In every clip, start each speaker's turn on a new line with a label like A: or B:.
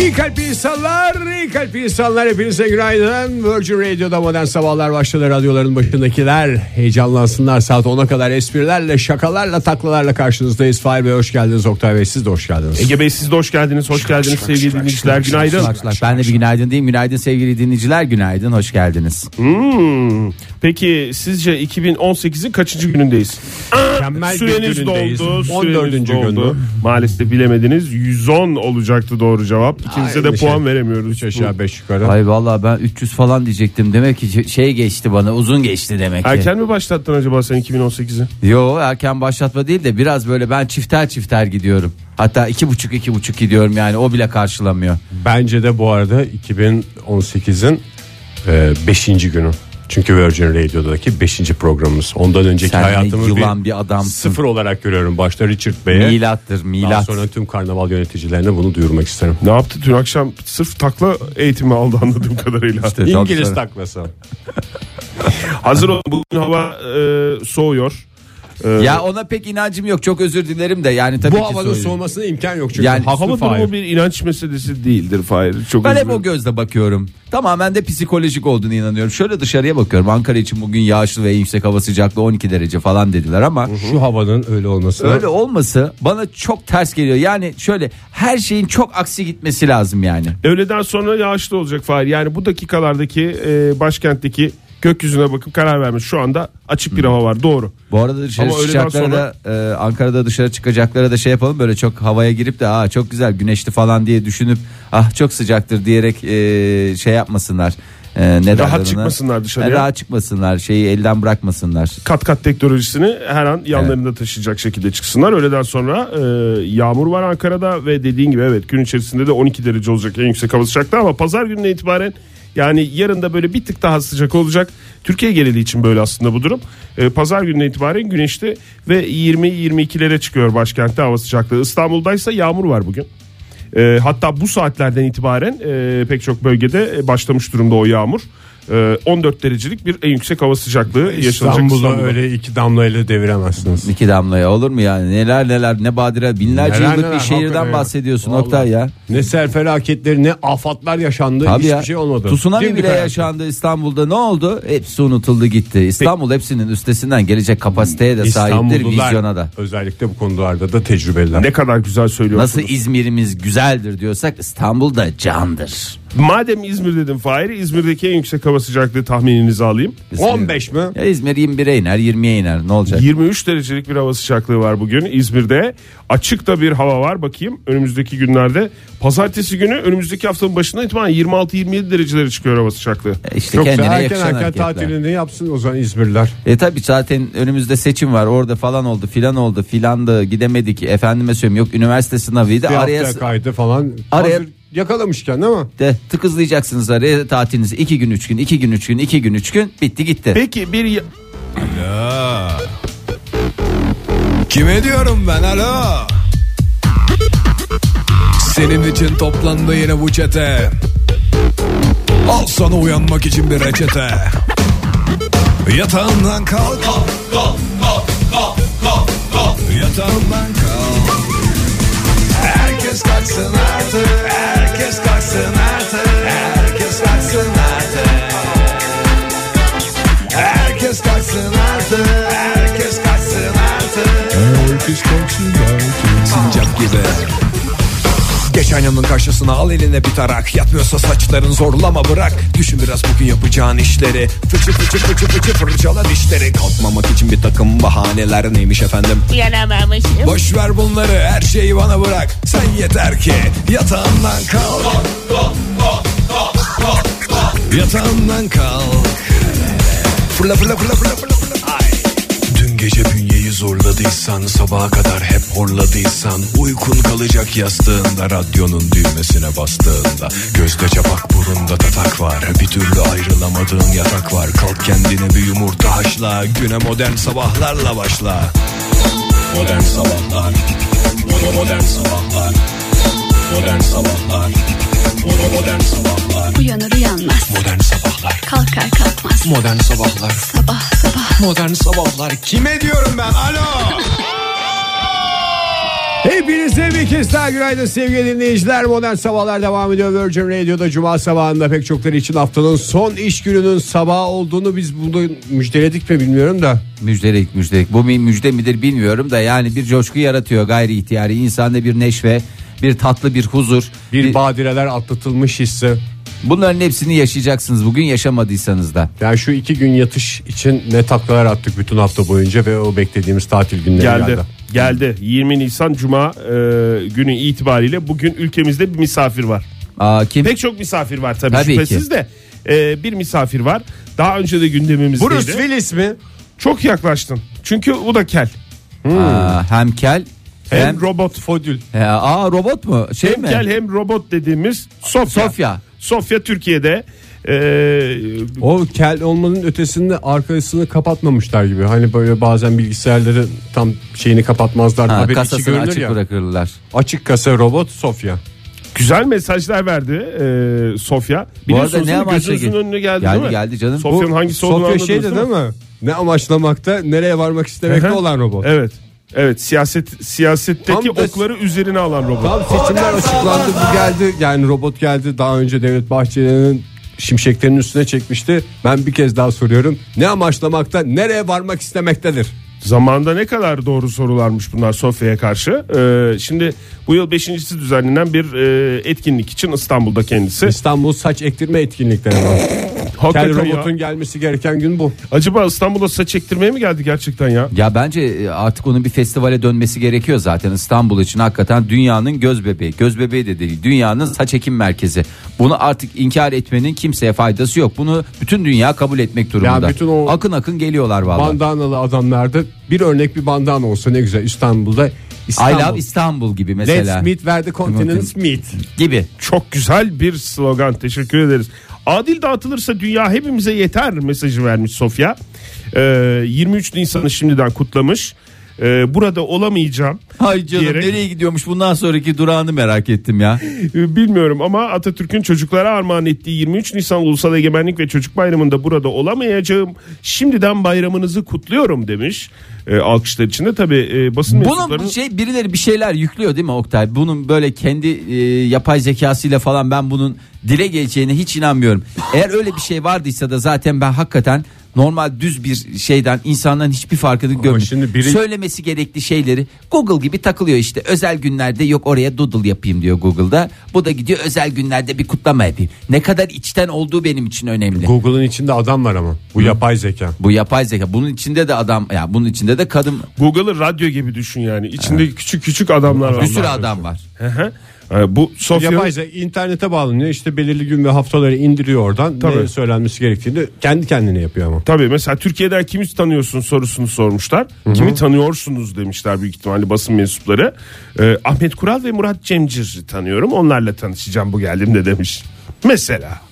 A: İyi kalp insanlar, iyi kalp insanlar hepinize günaydın. Virgin Radio'da modern sabahlar başladı. Radyoların başındakiler heyecanlansınlar. Saat 10'a kadar esprilerle, şakalarla, taklalarla karşınızdayız. Fahir Bey hoş geldiniz. Oktay Bey siz de hoş geldiniz.
B: Ege Bey siz de hoş geldiniz. Hoş geldiniz sevgili dinleyiciler. Günaydın.
C: Ben de bir günaydın diyeyim. Günaydın sevgili dinleyiciler. Günaydın. Hoş geldiniz.
B: Hmm. Peki sizce 2018'in kaçıncı günündeyiz?
A: Mükemmel
B: Süreniz
A: günündeyiz.
B: doldu.
A: 14.
B: süreniz doldu.
A: günü.
B: Maalesef bilemediniz. 110 olacaktı doğru cevap. İkimize de puan
A: şey.
B: veremiyoruz.
A: Üç aşağı beş yukarı.
C: Ay vallahi ben 300 falan diyecektim. Demek ki şey geçti bana. Uzun geçti demek ki.
B: Erken mi başlattın acaba sen 2018'i?
C: Yo erken başlatma değil de biraz böyle ben çifter çifter gidiyorum. Hatta iki buçuk iki buçuk gidiyorum yani o bile karşılamıyor.
A: Bence de bu arada 2018'in 5. günü. Çünkü Virgin Radio'daki 5. programımız. Ondan önceki
C: Sen
A: hayatımı
C: yılan bir adamsın.
A: sıfır olarak görüyorum. Başta Richard Bey'e.
C: Milattır
A: Daha
C: milat.
A: sonra tüm karnaval yöneticilerine bunu duyurmak isterim.
B: Ne yaptı dün akşam? Sırf takla eğitimi aldı anladığım kadarıyla.
C: İşte
A: İngiliz taklası.
B: Hazır olun bugün hava e, soğuyor. E,
C: Ya ona pek inancım yok. Çok özür dilerim de yani tabii
A: Bu
C: ki
A: havanın soğumasına imkan yok çünkü.
C: Yani
B: hava durumu bir inanç meselesi değildir Fahir. Çok
C: Ben
B: özür
C: hep o gözle bakıyorum. Tamamen de psikolojik olduğunu inanıyorum. Şöyle dışarıya bakıyorum. Ankara için bugün yağışlı ve yüksek hava sıcaklığı 12 derece falan dediler ama
A: Şu havanın öyle olması.
C: öyle olması bana çok ters geliyor. Yani şöyle her şeyin çok aksi gitmesi lazım yani.
B: Öğleden sonra yağışlı olacak Fahir. Yani bu dakikalardaki e, başkentteki gökyüzüne bakıp karar vermiş. Şu anda açık bir hava var doğru.
C: Bu arada dışarı
B: Ama
C: çıkacaklara
B: sonra-
C: da e, Ankara'da dışarı çıkacaklara da şey yapalım böyle çok havaya girip de aa çok güzel güneşli falan diye düşünüp ah çok sıcaktır diyerek e, şey yapmasınlar. E, ne ona?
B: çıkmasınlar dışarıya.
C: E, rahat çıkmasınlar şeyi elden bırakmasınlar.
B: Kat kat teknolojisini her an yanlarında taşıyacak şekilde çıksınlar. Öğleden sonra e, yağmur var Ankara'da ve dediğin gibi evet gün içerisinde de 12 derece olacak en yüksek hava sıcaklığı ama pazar gününe itibaren yani yarın da böyle bir tık daha sıcak olacak. Türkiye geneli için böyle aslında bu durum. E, pazar gününe itibaren güneşli ve 20-22'lere çıkıyor başkentte hava sıcaklığı. İstanbul'daysa yağmur var bugün. E, hatta bu saatlerden itibaren e, pek çok bölgede e, başlamış durumda o yağmur. E, 14 derecelik bir en yüksek hava sıcaklığı yaşanacak
A: İstanbul'da
B: İstanbul'da.
A: öyle iki damlayla deviremezsiniz.
C: İki damlaya olur mu yani neler neler ne badire binlerce
A: Neler
C: yıllık
A: neler,
C: bir şehirden
A: hakikaten
C: bahsediyorsun
A: Vallahi.
C: Oktay ya.
A: Ne sel felaketleri ne afatlar yaşandı
C: Tabii
A: hiçbir
C: ya.
A: şey olmadı.
C: Tsunami
A: Dimdik
C: bile
A: hayatı.
C: yaşandı İstanbul'da ne oldu? Hepsi unutuldu gitti. İstanbul hepsinin üstesinden gelecek kapasiteye de sahiptir
A: İstanbullular
C: vizyona da.
A: Özellikle bu konularda da tecrübeliler.
B: Ne kadar güzel söylüyorsunuz.
C: Nasıl İzmir'imiz güzeldir diyorsak İstanbul da candır.
B: Madem İzmir dedim Fahir İzmir'deki en yüksek hava sıcaklığı tahmininizi alayım.
A: 15 mi?
C: Ya İzmir 21'e iner 20'ye iner ne olacak?
B: 23 derecelik bir hava sıcaklığı var bugün İzmir'de. Açık da bir hava var bakayım önümüzdeki günlerde. Pazartesi günü önümüzdeki haftanın başından itibaren 26-27 derecelere çıkıyor hava sıcaklığı.
C: E İşte
A: Çok
C: kendine
A: erken erken
C: hareketler.
A: tatilini yapsın o zaman İzmirliler.
C: E tabi zaten önümüzde seçim var orada falan oldu filan oldu filandı gidemedik efendime söyleyeyim yok üniversite sınavıydı
A: Bir
C: araya
A: kaydı falan.
C: Araya-
A: Hazır yakalamışken değil mi?
C: de tıkızlayacaksınız araya tatilinizi. İki gün üç gün iki gün üç gün iki gün üç gün. Bitti gitti.
B: Peki bir ya-
D: Kime diyorum ben? Alo. Senin için toplandı yine bu çete. Al sana uyanmak için bir reçete. Yatağından kalk. Yatağından kalk. Herkes kalksın Artık Herkes kalksın Herkes kalksın artık Herkes kalksın artık Herkes kalksın Geç aynanın karşısına al eline bir tarak. Yatmıyorsa saçların zorlama bırak. Düşün biraz bugün yapacağın işleri. Fıçı fıçı fıçı fıçı fırçala dişleri. Kalkmamak için bir takım bahaneler neymiş efendim?
E: Uyanamamışım.
D: Boş ver bunları her şeyi bana bırak. Sen yeter ki yatağından kalk. Yatağından kalk. Fırla fırla fırla fırla fırla. Gece bünyeyi zorladıysan Sabaha kadar hep horladıysan Uykun kalacak yastığında Radyonun düğmesine bastığında Gözde çapak burunda tatak var Bir türlü ayrılamadığın yatak var. Kalk kendine bir yumurta haşla Güne modern sabahlarla başla.
F: Modern Sabahlar. Modern Sabahlar Modern Sabahlar Modern Sabahlar
G: Uyanır uyanmaz
D: Modern sabahlar
G: Kalkar kalkmaz
D: Modern sabahlar
G: Sabah sabah
D: Modern Sabahlar kime diyorum ben alo
A: Hepinize bir kez daha günaydın sevgili dinleyiciler. Modern Sabahlar devam ediyor. Virgin Radio'da Cuma sabahında pek çokları için haftanın son iş gününün sabahı olduğunu biz bunu müjdeledik mi bilmiyorum da.
C: Müjdelik müjdelik. Bu bir müjde midir bilmiyorum da yani bir coşku yaratıyor gayri ihtiyari. insanda bir neşve, bir tatlı bir huzur.
A: Bir badireler atlatılmış hissi.
C: Bunların hepsini yaşayacaksınız bugün yaşamadıysanız da.
A: Yani şu iki gün yatış için ne taklalar attık bütün hafta boyunca ve o beklediğimiz tatil günleri geldi.
B: Geldi. Geldi. 20 Nisan Cuma e, günü itibariyle bugün ülkemizde bir misafir var.
C: Aa, kim?
B: Pek çok misafir var tabii,
C: Tabii
B: şüphesiz
C: ki.
B: de. E, bir misafir var. Daha önce de gündemimizdeydi.
A: Bruce Willis mi?
B: Çok yaklaştın. Çünkü o da kel.
C: Aa, hem kel
B: Hem,
C: hem,
B: robot.
A: Fodül.
C: He, aa robot mu? Şey
B: Hem
C: mi?
B: kel hem robot dediğimiz Sofya.
C: Sofya.
B: Sofya Türkiye'de e,
A: O kel olmanın ötesinde arkasını kapatmamışlar gibi. Hani böyle bazen bilgisayarları tam şeyini kapatmazlar.
C: Ha, kasasını açık
A: ya.
C: bırakırlar.
A: Açık kasa robot Sofya.
B: güzel mesajlar verdi e, Sofya.
C: Bu arada ne amaçla
B: Gözünüzün
C: gel-
B: önüne geldi,
C: Geldi,
B: değil mi?
C: geldi canım.
B: Sofya'nın hangisi olduğunu
A: Sofya şeydi
B: değil mi?
A: değil mi? Ne amaçlamakta nereye varmak istemekte olan robot.
B: Evet. Evet siyaset siyasetteki
A: Tam da-
B: okları üzerine alan robot.
A: Tam seçimler açıklandı bu geldi. Yani robot geldi. Daha önce Devlet Bahçeli'nin şimşeklerin üstüne çekmişti. Ben bir kez daha soruyorum. Ne amaçlamakta nereye varmak istemektedir?
B: Zamanda ne kadar doğru sorularmış bunlar Sofya'ya karşı. Ee, şimdi bu yıl beşincisi düzenlenen bir e, etkinlik için İstanbul'da kendisi.
A: İstanbul saç ektirme etkinlikleri var. Kel
B: Hakikaten ya.
A: robotun gelmesi gereken gün bu.
B: Acaba İstanbul'a saç ektirmeye mi geldi gerçekten ya?
C: Ya bence e, artık onun bir festivale dönmesi gerekiyor zaten İstanbul için hakikaten dünyanın göz bebeği. Göz bebeği de değil dünyanın saç ekim merkezi. Bunu artık inkar etmenin kimseye faydası yok. Bunu bütün dünya kabul etmek durumunda.
A: Ya bütün o-
C: Akın akın geliyorlar vallahi.
A: Bandanalı adamlarda bir örnek bir bandana olsa ne güzel İstanbul'da.
C: I
A: İstanbul.
C: love İstanbul gibi mesela.
A: Let's meet where the continents meet.
C: Gibi.
B: Çok güzel bir slogan teşekkür ederiz. Adil dağıtılırsa dünya hepimize yeter mesajı vermiş Sofya. Ee, 23 Nisan'ı şimdiden kutlamış. Ee, burada olamayacağım.
C: Hay canım
B: Diyerek-
C: nereye gidiyormuş bundan sonraki durağını merak ettim ya.
B: Ee, Bilmiyorum ama Atatürk'ün çocuklara armağan ettiği 23 Nisan Ulusal Egemenlik ve Çocuk Bayramı'nda burada olamayacağım. Şimdiden bayramınızı kutluyorum demiş. Ee, alkışlar içinde tabi e, basın
C: Bunun
B: mensupları.
C: şey birileri bir şeyler yüklüyor değil mi Oktay? Bunun böyle kendi e, yapay zekasıyla falan ben bunun dile geleceğine hiç inanmıyorum. Eğer öyle bir şey vardıysa da zaten ben hakikaten normal düz bir şeyden insanların hiçbir farkını görmüyorum.
A: şimdi biri-
C: Söylemesi gerekli şeyleri Google gibi takılıyor işte. Özel günlerde yok oraya doodle yapayım diyor Google'da. Bu da gidiyor özel günlerde bir kutlama yapayım. Ne kadar içten olduğu benim için önemli.
A: Google'ın içinde adam var ama. Bu yapay zeka.
C: Bu yapay zeka. Bunun içinde de adam ya bunun içinde de kadın
B: Google'ı radyo gibi düşün yani. İçinde küçük küçük adamlar var.
C: bir sürü adam var.
B: Hı hı. Ee, bu Sofya
A: Yapay zeka internete bağlanıyor. İşte belirli gün ve haftaları indiriyor oradan.
B: Tabii.
A: Ne söylenmesi gerektiğini kendi kendine yapıyor ama.
B: Tabii mesela Türkiye'den kimi tanıyorsun sorusunu sormuşlar. Kimi tanıyorsunuz demişler büyük ihtimalle basın mensupları. Ee, Ahmet Kural ve Murat Cemcir tanıyorum. Onlarla tanışacağım bu geldiğimde demiş. Mesela.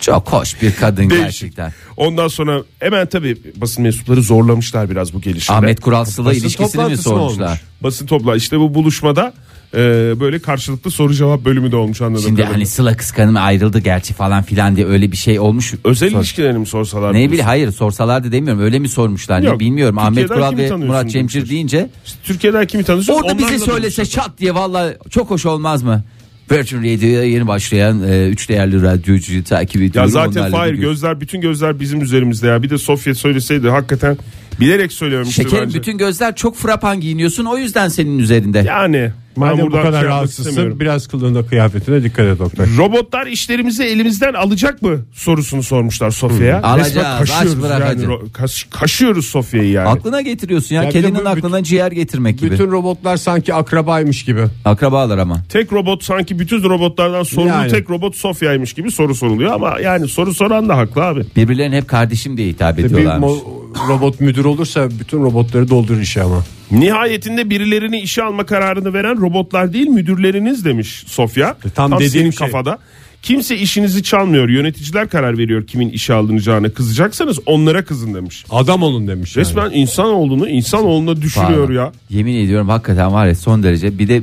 C: Çok hoş bir kadın
B: Değişik.
C: gerçekten.
B: Ondan sonra hemen tabii basın mensupları zorlamışlar biraz bu gelişimde.
C: Ahmet Kural Sıla
A: Basın
C: ilişkisini mi
A: toplantısı mı
C: sormuşlar?
A: olmuş?
B: Basın topla işte bu buluşmada e, böyle karşılıklı soru cevap bölümü de olmuş anladığım
C: Şimdi
B: kadarıyla.
C: hani Sıla kıskanım ayrıldı gerçi falan filan diye öyle bir şey olmuş.
B: Özel
C: Sor-
B: ilişkilerini mi sorsalar?
C: Ne bileyim hayır sorsalar da demiyorum öyle mi sormuşlar ne
B: Yok,
C: bilmiyorum. Ahmet
B: Türkiye'den
C: Kural
B: kimi
C: ve
B: tanıyorsun
C: Murat Cemcir
B: demişler.
C: deyince
B: İşte Türkiye'den kimi tanıyorsun?
C: orada bize
B: Onlarla
C: söylese çat diye valla çok hoş olmaz mı? Virgin Radio'ya yeni başlayan e, üç değerli radyocuyu takip ediyorum.
B: Ya zaten
C: Onlarla
B: Fahir gözler bütün gözler bizim üzerimizde ya. Bir de Sofya söyleseydi hakikaten bilerek
C: Şekerim
B: bence.
C: bütün gözler çok frapan giyiniyorsun o yüzden senin üzerinde.
B: Yani ben
A: Madem bu
B: buradan
A: kadar
B: şey yapmak
A: rahatsızsın
B: istemiyorum.
A: biraz kılığına kıyafetine dikkat et doktor.
B: Robotlar işlerimizi elimizden alacak mı sorusunu sormuşlar Sofya'ya.
C: Alacağız,
B: Resmen
C: aç
B: kaşıyoruz
C: bırakacağız.
B: yani. ro- kaş- kaşıyoruz Sofya'yı yani.
C: Aklına getiriyorsun ya,
A: Ya bir de
C: kedinin
A: bu
C: aklına ciğer getirmek gibi.
A: Bütün robotlar sanki akrabaymış gibi.
C: Akrabalar ama.
B: Tek robot sanki bütün robotlardan sorumlu
A: Yani.
B: tek robot Sofya'ymış gibi soru soruluyor ama yani soru soran da haklı abi.
C: Birbirlerine hep kardeşim diye hitap
A: Bir
C: ediyorlarmış.
A: mo- robot müdür olursa bütün robotları doldurur işe ama.
B: Nihayetinde birilerini işe alma kararını veren robotlar değil müdürleriniz demiş Sofya.
A: tam dediğim
B: senin
A: şey.
B: kafada. Kimse işinizi çalmıyor. Yöneticiler karar veriyor kimin işe alınacağına. Kızacaksanız onlara kızın demiş.
A: Adam olun demiş. yani.
B: Resmen insan olduğunu insan olduğuna düşürüyor
C: Pardon.
B: ya.
C: Yemin ediyorum hakikaten var ya son derece. Bir de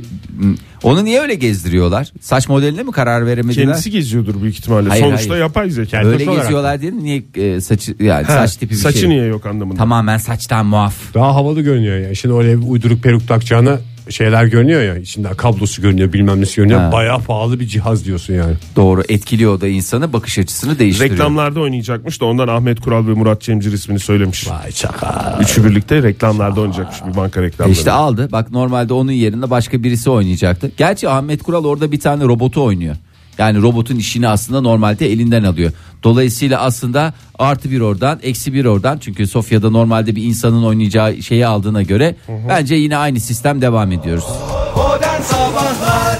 C: onu niye öyle gezdiriyorlar? Saç modeline mi karar veremediler?
B: Kendisi geziyordur büyük ihtimalle.
C: Hayır,
B: Sonuçta
C: hayır.
B: yapay zeka.
C: Öyle
A: olarak.
C: geziyorlar mi? Niye e, saçı yani
B: Ha,
C: saç tipi bir
B: saçı
C: şey.
B: niye yok anlamında.
C: Tamamen saçtan muaf.
A: Daha havalı görünüyor ya. Şimdi öyle bir uyduruk peruk takacağına şeyler görünüyor ya. İçinde kablosu görünüyor bilmem nesi görünüyor.
C: Ha.
A: Bayağı pahalı bir cihaz diyorsun yani.
C: Doğru etkiliyor da insanı bakış açısını değiştiriyor.
B: Reklamlarda oynayacakmış da ondan Ahmet Kural ve Murat Cemcir ismini söylemiş.
A: Vay çaka.
B: Üçü birlikte reklamlarda oynayacakmış bir banka
C: E
B: reklamları.
C: İşte aldı. Bak normalde onun yerine başka birisi oynayacaktı. Gerçi Ahmet Kural orada bir tane robotu oynuyor. Yani robotun işini aslında normalde elinden alıyor. Dolayısıyla aslında artı bir oradan eksi bir oradan. Çünkü Sofya'da normalde bir insanın oynayacağı şeyi aldığına göre bence yine aynı sistem devam ediyoruz.
D: Modern Sabahlar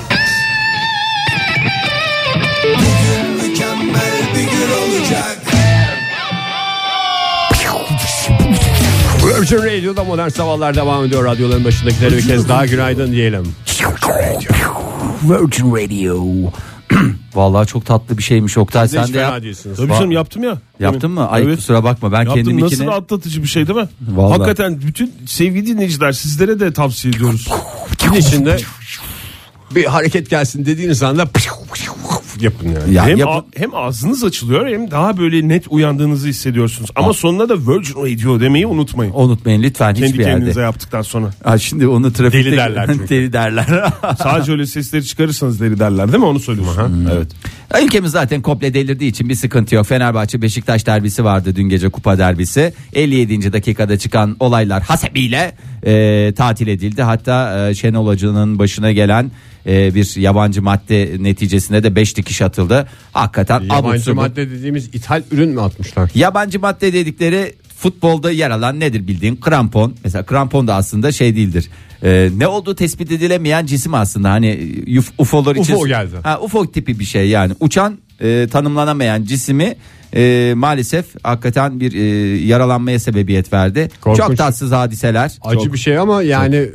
D: mükemmel bir gün olacak
A: Virgin Radio'da modern sabahlar devam ediyor. Radyoların başındakilere bir kez daha günaydın diyelim.
C: Virgin Radio. Vallahi çok tatlı bir şeymiş Oktay.
A: Siz de
C: Sen
A: hiç
C: de
A: fena
C: yap.
A: değilsiniz.
B: Tabii canım yaptım ya.
C: Yaptın mı? Ay
B: Evet.
C: kusura bakma ben
B: Yaptım
C: kendim
B: nasıl
C: ikine.
B: atlatıcı bir şey değil mi?
C: Vallahi.
B: Hakikaten bütün sevgili dinleyiciler sizlere de tavsiye ediyoruz.
A: Kim içinde bir hareket gelsin dediğiniz anda yapın yani.
C: Ya
B: hem,
C: yapın-
B: a- hem ağzınız açılıyor hem daha böyle net uyandığınızı hissediyorsunuz. Ama sonuna da Virgin Radio demeyi unutmayın.
C: Unutmayın lütfen
B: Kendi
C: hiçbir
B: kendinize
C: yerde.
B: yaptıktan sonra.
C: Ha, şimdi onu trafikte
A: Deli derler çünkü.
C: deli derler.
B: Sadece öyle sesleri çıkarırsanız deri derler değil mi? Onu söylüyorsun. Evet.
C: Ülkemiz zaten komple delirdiği için bir sıkıntı yok. Fenerbahçe Beşiktaş derbisi vardı dün gece kupa derbisi. 57. dakikada çıkan olaylar hasebiyle e, tatil edildi. Hatta e, Şenol Hoca'nın başına gelen e, bir yabancı madde neticesinde de 5 dikiş atıldı. Hakikaten abuk
A: Yabancı
C: subuk.
A: madde dediğimiz ithal ürün mü atmışlar?
C: Yabancı madde dedikleri futbolda yer alan nedir bildiğin krampon. Mesela krampon da aslında şey değildir. Ee, ne olduğu tespit edilemeyen cisim aslında hani yuf- UFO'lar için.
A: UFO geldi.
C: Ha, UFO tipi bir şey yani uçan e, tanımlanamayan cisimi e, maalesef hakikaten bir e, yaralanmaya sebebiyet verdi.
A: Korkunç.
C: Çok tatsız hadiseler.
A: Acı bir şey ama yani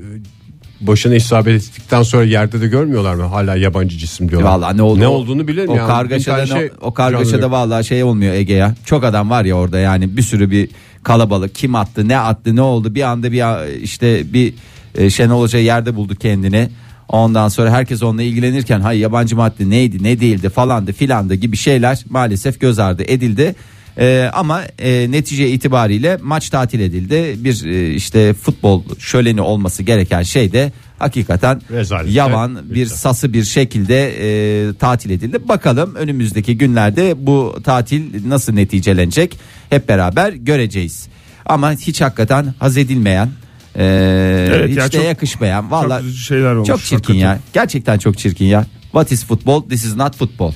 A: başına isabet ettikten sonra yerde de görmüyorlar mı? Hala yabancı cisim diyorlar.
C: Vallahi ne oldu?
A: Ne olduğunu bilirim
C: o
A: ya.
C: kargaşada
A: şey
C: o kargaşada vallahi şey olmuyor Ege ya. Çok adam var ya orada yani bir sürü bir kalabalık kim attı ne attı ne oldu bir anda bir işte bir e, Şenol Hoca yerde buldu kendini. Ondan sonra herkes onunla ilgilenirken hay yabancı madde neydi ne değildi falandı filandı gibi şeyler maalesef göz ardı edildi. Ee, ama e, netice itibariyle maç tatil edildi. Bir e, işte futbol şöleni olması gereken şey de hakikaten
A: Rezalette
C: yavan bir
A: bitti.
C: sası bir şekilde e, tatil edildi. Bakalım önümüzdeki günlerde bu tatil nasıl neticelenecek hep beraber göreceğiz. Ama hiç hakikaten haz edilmeyen e,
B: Evet
C: hiç
B: ya,
C: de
B: çok-
C: yakışmayan vallahi
B: üzücü şeyler olmuş,
C: çok çirkin
B: hakikaten.
C: ya gerçekten çok çirkin ya. What is football? This is not football.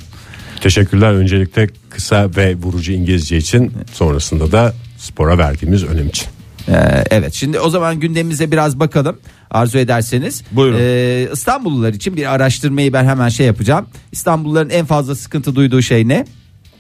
A: Teşekkürler öncelikle kısa ve vurucu İngilizce için sonrasında da spora verdiğimiz önem için.
C: Ee, evet şimdi o zaman gündemimize biraz bakalım arzu ederseniz.
B: Buyurun.
C: Ee, İstanbullular için bir araştırmayı ben hemen şey yapacağım. İstanbulluların en fazla sıkıntı duyduğu şey ne?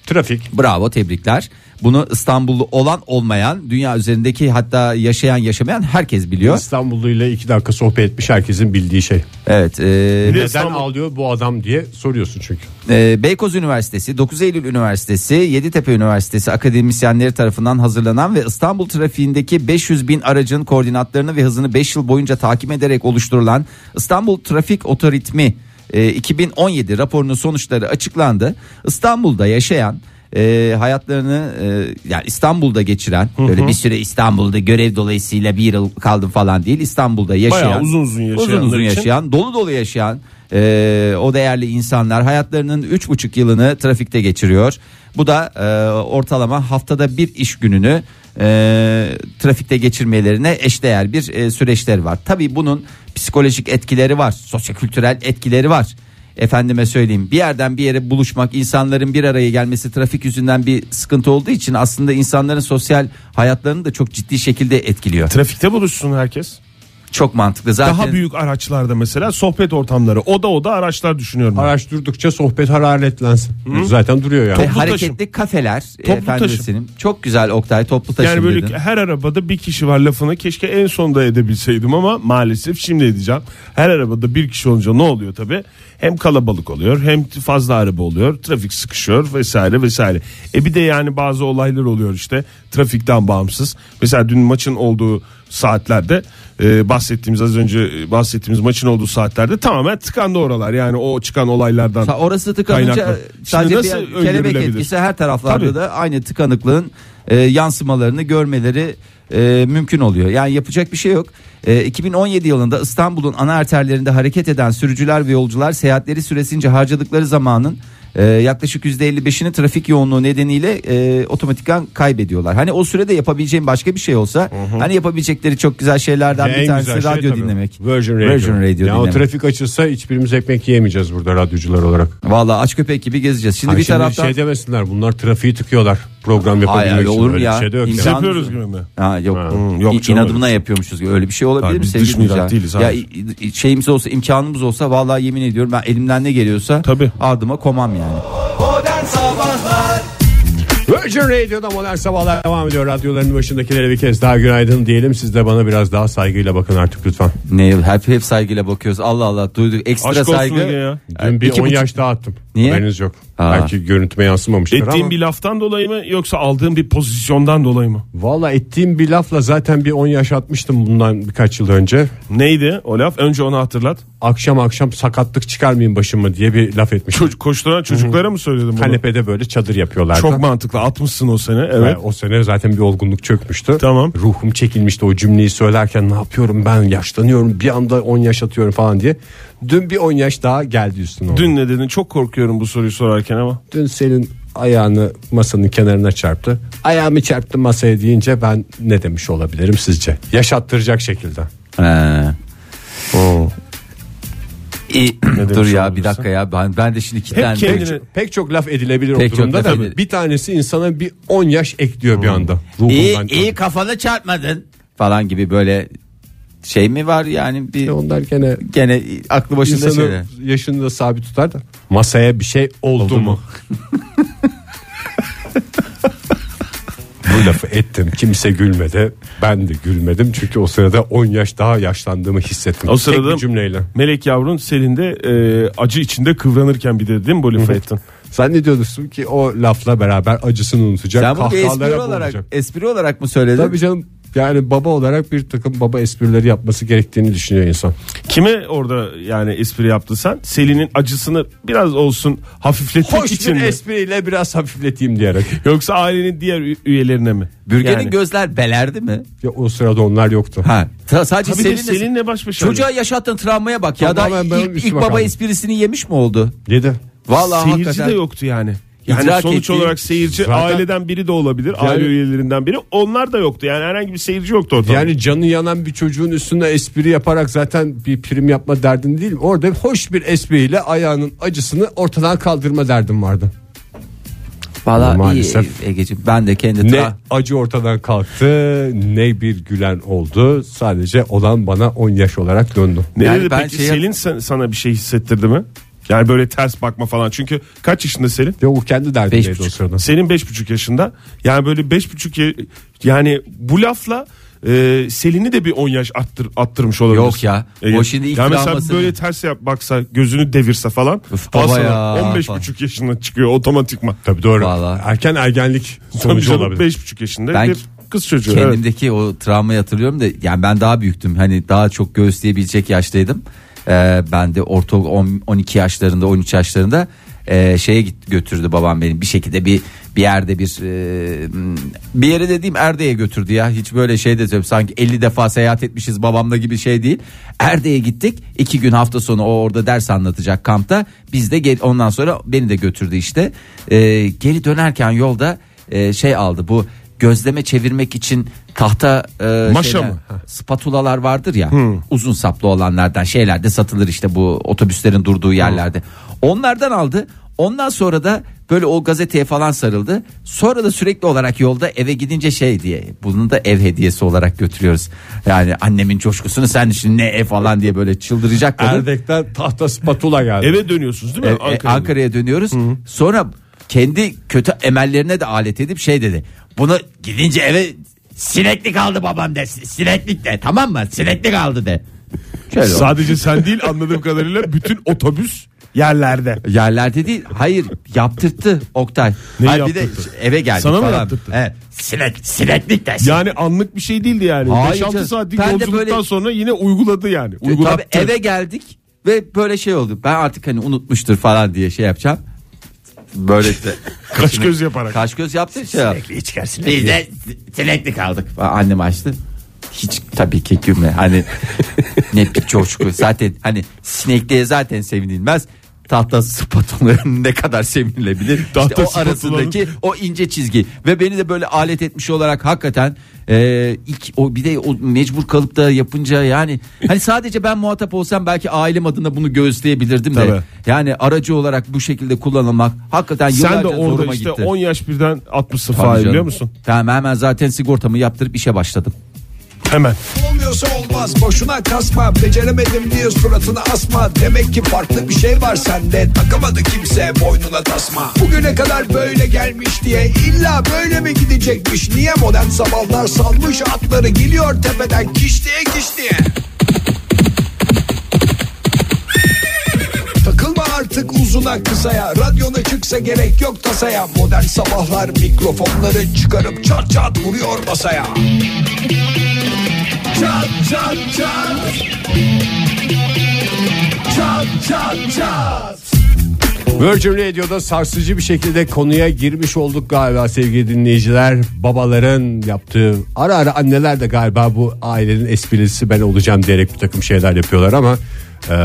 A: Trafik.
C: Bravo tebrikler. Bunu İstanbullu olan olmayan dünya üzerindeki hatta yaşayan yaşamayan herkes biliyor.
A: İstanbullu ile iki dakika sohbet etmiş herkesin bildiği şey.
C: Evet. e,
A: Neden
B: İstanbul-
A: ağlıyor bu adam diye soruyorsun çünkü.
C: e, Beykoz Üniversitesi, 9 Eylül Üniversitesi, Yeditepe Üniversitesi akademisyenleri tarafından hazırlanan ve İstanbul trafiğindeki 500 bin aracın koordinatlarını ve hızını 5 yıl boyunca takip ederek oluşturulan İstanbul Trafik Otoritmi e, 2017 raporunun sonuçları açıklandı. İstanbul'da yaşayan e, hayatlarını e, yani İstanbul'da geçiren böyle bir süre İstanbul'da görev dolayısıyla bir yıl kaldım falan değil İstanbul'da yaşayan
B: Bayağı uzun uzun yaşayanlar
C: uzun uzun yaşayan dolu dolu yaşayan e, o değerli insanlar hayatlarının üç buçuk yılını trafikte geçiriyor. Bu da e, ortalama haftada bir iş gününü e, trafikte geçirmelerine eşdeğer bir e, süreçleri var. Tabii bunun psikolojik etkileri var, sosyokültürel etkileri var. Efendime söyleyeyim bir yerden bir yere buluşmak insanların bir araya gelmesi trafik yüzünden bir sıkıntı olduğu için aslında insanların sosyal hayatlarını da çok ciddi şekilde etkiliyor.
B: Trafikte buluşsun herkes.
C: Çok mantıklı. Zaten
B: Daha büyük araçlarda mesela sohbet ortamları oda oda araçlar düşünüyorum. ben.
A: Araç durdukça sohbet hararetlensin. Zaten duruyor yani.
C: ve
B: Toplu
C: hareketli kafeler
B: Toplu
C: efendim
B: taşım.
C: senin. Çok güzel Oktay toplu taşım
B: Yani böyle
C: dedin.
B: her arabada bir kişi var lafını keşke en sonda edebilseydim ama maalesef şimdi edeceğim. Her arabada bir kişi olunca ne oluyor tabi? Hem kalabalık oluyor hem fazla araba oluyor trafik sıkışıyor vesaire vesaire. E bir de yani bazı olaylar oluyor işte trafikten bağımsız. Mesela dün maçın olduğu saatlerde e, bahsettiğimiz az önce e, bahsettiğimiz maçın olduğu saatlerde tamamen tıkandı oralar. Yani o çıkan olaylardan.
C: Sa- Orası tıkanınca
B: Kaynaklı.
C: sadece
B: Şimdi nasıl
C: bir kelebek
B: öngörülebilir?
C: etkisi her taraflarda
B: Tabii.
C: da aynı tıkanıklığın e, yansımalarını görmeleri e, mümkün oluyor. Yani yapacak bir şey yok. E, 2017 yılında İstanbul'un ana arterlerinde hareket eden sürücüler ve yolcular seyahatleri süresince harcadıkları zamanın e, yaklaşık %55'ini trafik yoğunluğu nedeniyle e, otomatikman kaybediyorlar. Hani o sürede yapabileceğim başka bir şey olsa hani yapabilecekleri çok güzel şeylerden bir
A: En
C: tanesi
A: güzel şey
C: radyo
A: tabii.
C: dinlemek.
A: Virgin Radio.
C: Virgin Radio
A: yani o
C: dinlemek.
A: trafik açılsa hiçbirimiz ekmek yiyemeyeceğiz burada radyocular olarak.
C: Vallahi aç köpek gibi gezeceğiz. Şimdi
A: Hani
C: bir
A: şimdi
C: taraftan
A: şey demesinler bunlar trafiği tıkıyorlar program yapabilmek
C: Hayır,
A: için.
C: olur mu
A: Öyle
C: ya?
A: bir şey de yok.
B: Biz yapıyoruz gibi mi?
C: Ha, yok.
A: Ha.
B: Hmm, yok
C: İ-
B: canım,
C: inadına
B: öyle.
C: yapıyormuşuz gibi. Öyle bir şey olabilir mi sevgili
B: dış
C: dinleyiciler?
B: değiliz,
C: Ya
B: hayır.
C: i- şeyimiz olsa imkanımız olsa vallahi yemin ediyorum ben elimden ne geliyorsa
B: Tabii.
C: ardıma komam yani.
A: Virgin Radio'da modern sabahlar devam ediyor. Radyoların başındakilere bir kez daha günaydın diyelim. Siz de bana biraz daha saygıyla bakın artık lütfen.
C: Ne hep hep saygıyla bakıyoruz. Allah Allah duyduk ekstra
B: Aşk
C: saygı.
B: Ya.
A: Dün bir
C: iki
A: 10
C: buçuk-
A: yaş daha attım.
C: Niye?
A: Haberiniz yok.
C: Aa.
A: Belki görüntüme yansımamıştır
B: Ettiğin
A: ama.
B: bir laftan dolayı mı yoksa aldığın bir pozisyondan dolayı mı?
A: Valla ettiğim bir lafla zaten bir 10 yaş atmıştım bundan birkaç yıl önce.
B: Neydi o laf? Önce onu hatırlat.
A: Akşam akşam sakatlık çıkarmayayım başıma diye bir laf etmiştim.
B: Çocuk koşturan çocuklara mı söyledin bunu?
A: Kanepede böyle çadır yapıyorlardı.
B: Çok mantıklı. Atmışsın o sene. Evet.
A: Evet. O sene zaten bir olgunluk çökmüştü.
B: Tamam.
A: Ruhum çekilmişti o cümleyi söylerken ne yapıyorum ben yaşlanıyorum bir anda 10 yaş atıyorum falan diye. Dün bir 10 yaş daha geldi üstüne.
B: Dün ne dedin? Çok korkuyorum bu soruyu sorarken ama.
A: Dün senin ayağını masanın kenarına çarptı. Ayağımı çarptı masaya deyince ben ne demiş olabilirim sizce? Yaşattıracak şekilde.
C: He. İyi, dur ya bir dakika ya ben ben de şimdi
B: Hep
C: kilitlendim.
B: kendini-
A: Pek, çok, pek çok laf edilebilir
C: Pek
A: o durumda da
C: edilir.
A: bir tanesi insana bir 10 yaş ekliyor bir anda.
C: İyi,
A: Ruhundan.
C: iyi kafanı çarpmadın falan gibi böyle şey mi var yani bir
A: Onlar gene
C: gene aklı başında şeyler.
A: yaşını da sabit tutar da masaya bir şey oldu,
C: Oldu
A: mu?
C: mu?
A: Bu lafı ettim. Kimse gülmedi. Ben de gülmedim. Çünkü o sırada 10 yaş daha yaşlandığımı hissettim.
B: O sırada
A: Tek bir cümleyle.
B: Melek yavrun selinde e, acı içinde kıvranırken bir de değil mi bu lafı ettin?
A: Zannediyorsun ki o lafla beraber acısını unutacak.
C: Sen bunu bir espri olarak
A: boğulacak.
C: espri olarak mı söyledin?
A: Tabii canım yani baba olarak bir takım baba esprileri yapması gerektiğini düşünüyor insan.
B: Kime orada yani espri yaptın sen? Selin'in acısını biraz olsun hafifletmek
A: Hoş
B: için
A: bir
B: mi?
A: espriyle biraz hafifleteyim diyerek.
B: Yoksa ailenin diğer üyelerine mi?
C: Bürge'nin
B: Yani.
C: gözler belerdi mi?
A: Ya o sırada onlar yoktu.
C: Ha. ta- sadece
B: Tabii de
C: Selin'le
B: Selin'le baş başa.
C: Çocuğa yaşattığın travmaya bak ya da
A: Tamamen ben
C: ilk,
A: üstüme
C: ilk baba
A: kaldım.
C: esprisini yemiş mi oldu?
A: Yedi.
C: Vallahi
B: Seyirci
C: hakikaten.
B: de yoktu yani. Yani
C: İdrak
B: sonuç
C: ettiği-
B: olarak seyirci
A: Zaten-
B: aileden biri de olabilir. aile üyelerinden biri. Onlar da yoktu. Yani herhangi bir seyirci yoktu ortada.
A: Yani canı yanan bir çocuğun üstüne espri yaparak zaten bir prim yapma derdin değil. Orada hoş bir espriyle ayağının acısını ortadan kaldırma derdim vardı.
C: Vallahi
A: Maalesef.
C: iyi Egeciğim ben de kendi
A: Ne
C: tra-
A: acı ortadan kalktı ne bir gülen oldu. Sadece olan bana 10 yaş olarak döndü.
B: ne
C: Yani
B: dedi
C: ben
B: peki
C: şey-
B: Selin sana bir şey hissettirdi mi? Yani böyle ters bakma falan. Çünkü kaç yaşında Selin?
A: Yok o kendi derdindeydi
C: Beş
A: o sırada.
B: Senin beş buçuk yaşında. Yani böyle beş buçuk ya- yani bu lafla e, Selin'i de bir 10 yaş attır, attırmış olabilir.
C: Yok ya. O şimdi ilk
B: ya mesela
C: travmasını-
B: böyle ters yap baksa gözünü devirse falan. Al
C: baba ya
B: 15
C: falan.
B: buçuk yaşında çıkıyor otomatikman.
A: Tabii doğru.
C: Vallahi.
A: Erken ergenlik sonucu olabilir.
B: beş buçuk yaşında
C: Ben
B: bir kız çocuğu. Evet.
C: kendimdeki o travmayı hatırlıyorum da yani ben daha büyüktüm. Hani daha çok göğüsleyebilecek yaştaydım. Ee, ben de orta 10, 12 yaşlarında 13 yaşlarında e, şeye git, götürdü babam beni. Bir şekilde bir bir yerde bir e, bir yere dediğim Erde'ye götürdü ya. Hiç böyle şey de sanki 50 defa seyahat etmişiz babamla gibi şey değil. Erde'ye gittik. İki gün hafta sonu o orada ders anlatacak kampta. Biz de gel, ondan sonra beni de götürdü işte. Ee, geri dönerken yolda e, şey aldı bu gözleme çevirmek için tahta e,
B: Maşa
C: şeyler,
B: mı?
C: spatulalar vardır ya uzun saplı olanlardan şeylerde satılır işte bu otobüslerin durduğu yerlerde onlardan aldı ondan sonra da böyle o gazeteye falan sarıldı. Sonra da sürekli olarak yolda eve gidince şey diye bunu da ev hediyesi olarak götürüyoruz. Yani annemin coşkusunu sen düşün ne ev falan diye böyle çıldıracak kadın.
A: Erdek'ten tahta spatula geldi.
B: Eve dönüyorsunuz değil mi?
C: E, e,
B: Ankara'ya.
C: Ankara'ya dönüyoruz. Sonra kendi kötü emellerine de alet edip şey dedi. Bunu gidince eve sineklik aldı babam de. Sineklik de tamam mı? Sineklik aldı de. Şöyle.
B: Sadece sen değil anladığım kadarıyla bütün otobüs yerlerde.
C: Yerlerde değil. Hayır yaptırttı Oktay.
B: Neyi
C: Hayır, bir de
B: yaptırttı?
C: eve geldik
B: Sana mı
C: falan.
B: yaptırttı?
C: Evet. Sinek, sineklik de.
B: Yani anlık bir şey değildi yani.
C: Hayır
B: 5-6
C: canım.
B: saatlik
C: Ben de
B: yolculuktan
C: böyle-
B: sonra yine uyguladı yani.
C: E,
B: Uygulattı.
C: Tabii eve geldik ve böyle şey oldu. Ben artık hani unutmuştur falan diye şey yapacağım. Böyle işte.
B: Kaş göz yaparak.
C: Kaş göz yaptı şey. Biz de sineklik aldık. Annem açtı. Hiç tabii ki gülme. Hani ne bir coşku. Zaten hani sinekliğe zaten sevinilmez. Tahta spatulanın ne kadar sevinilebilir.
B: Tahta
C: işte o arasındaki o ince çizgi ve beni de böyle alet etmiş olarak hakikaten e, ilk o bir de o mecbur kalıp da yapınca yani hani sadece ben muhatap olsam belki ailem adına bunu göğüsleyebilirdim de
B: Tabii.
C: yani aracı olarak bu şekilde kullanılmak hakikaten
B: Sen de
C: yıllarca
B: orada
C: zoruma
B: işte
C: gitti.
B: 10 yaş birden atmışsın
C: Tabii
B: Fahir
C: canım.
B: biliyor musun?
C: Ben hemen zaten sigortamı yaptırıp işe başladım.
B: Hemen.
D: Olmuyorsa olmaz. Boşuna kasma. Beceremedim diye suratına asma. Demek ki farklı bir şey var sende. Takamadı kimse boynuna tasma. Bugüne kadar böyle gelmiş diye illa böyle mi gidecekmiş? Niye modern sabahlar salmış? Atları Geliyor tepeden kiş diye kiş diye artık uzuna kısaya. Radyona çıksa gerek yok tasaya. Modern sabahlar mikrofonları çıkarıp çat çat vuruyor masaya Çat çat çat Çat çat çat
A: Virgin Radio'da sarsıcı bir şekilde konuya girmiş olduk galiba sevgili dinleyiciler. Babaların yaptığı ara ara anneler de galiba bu ailenin esprisi ben olacağım diyerek bir takım şeyler yapıyorlar ama e,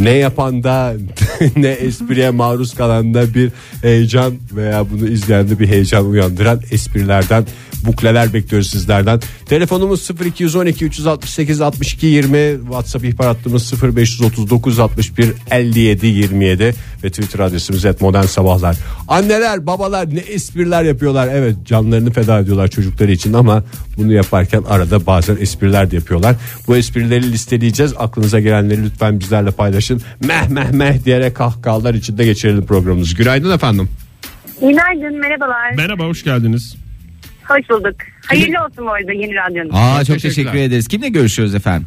A: ne yapan da ne espriye maruz kalan da bir heyecan veya bunu izleyen de bir heyecan uyandıran esprilerden bukleler bekliyoruz sizlerden. Telefonumuz 0212 368 62 20 WhatsApp ihbar hattımız 0539 61 57 27 ve Twitter adresimiz et modern sabahlar. Anneler babalar ne espriler yapıyorlar. Evet canlarını feda ediyorlar çocukları için ama bunu yaparken arada bazen espriler de yapıyorlar. Bu esprileri listeleyeceğiz. Aklınıza gelenleri lütfen bizlerle paylaşın. Meh meh meh diyerek kahkahalar içinde geçirelim programımızı. Günaydın efendim.
E: Günaydın, merhabalar.
B: Merhaba hoş geldiniz.
E: Hoş bulduk. Hayırlı olsun bu arada yeni radyonun.
C: Aa çok teşekkür ederiz. Kimle görüşüyoruz efendim?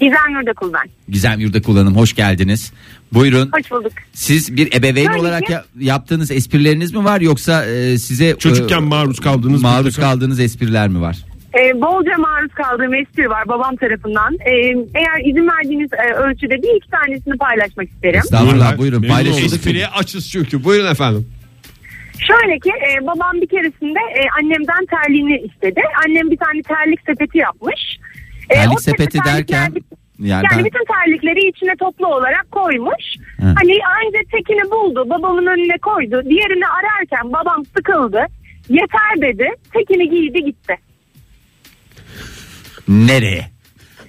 E: Gizem Yurdakul ben.
C: Gizem Yurda kullanım hoş geldiniz. Buyurun.
E: Hoş bulduk.
C: Siz bir ebeveyn
E: Tabii
C: olarak ya- yaptığınız esprileriniz mi var yoksa e, size
B: Çocukken
C: e,
B: maruz kaldığınız
C: maruz kaldığınız espriler mi var?
E: Ee, bolca maruz kaldığım espri var babam tarafından. Ee, eğer izin verdiğiniz e, ölçüde bir iki tanesini paylaşmak isterim.
C: Estağfurullah buyurun paylaşıldık.
A: Espriye açız çünkü. Buyurun efendim.
E: Şöyle ki e, babam bir keresinde e, annemden terliğini istedi. Annem bir tane terlik sepeti yapmış. E,
C: Terlik
E: o
C: sepeti derken
E: terlikler-
C: yani
E: bütün terlikleri içine toplu olarak koymuş.
C: Hı.
E: Hani önce tekini buldu, babamın önüne koydu. Diğerini ararken babam sıkıldı. Yeter dedi. Tekini giydi gitti.
C: nereye?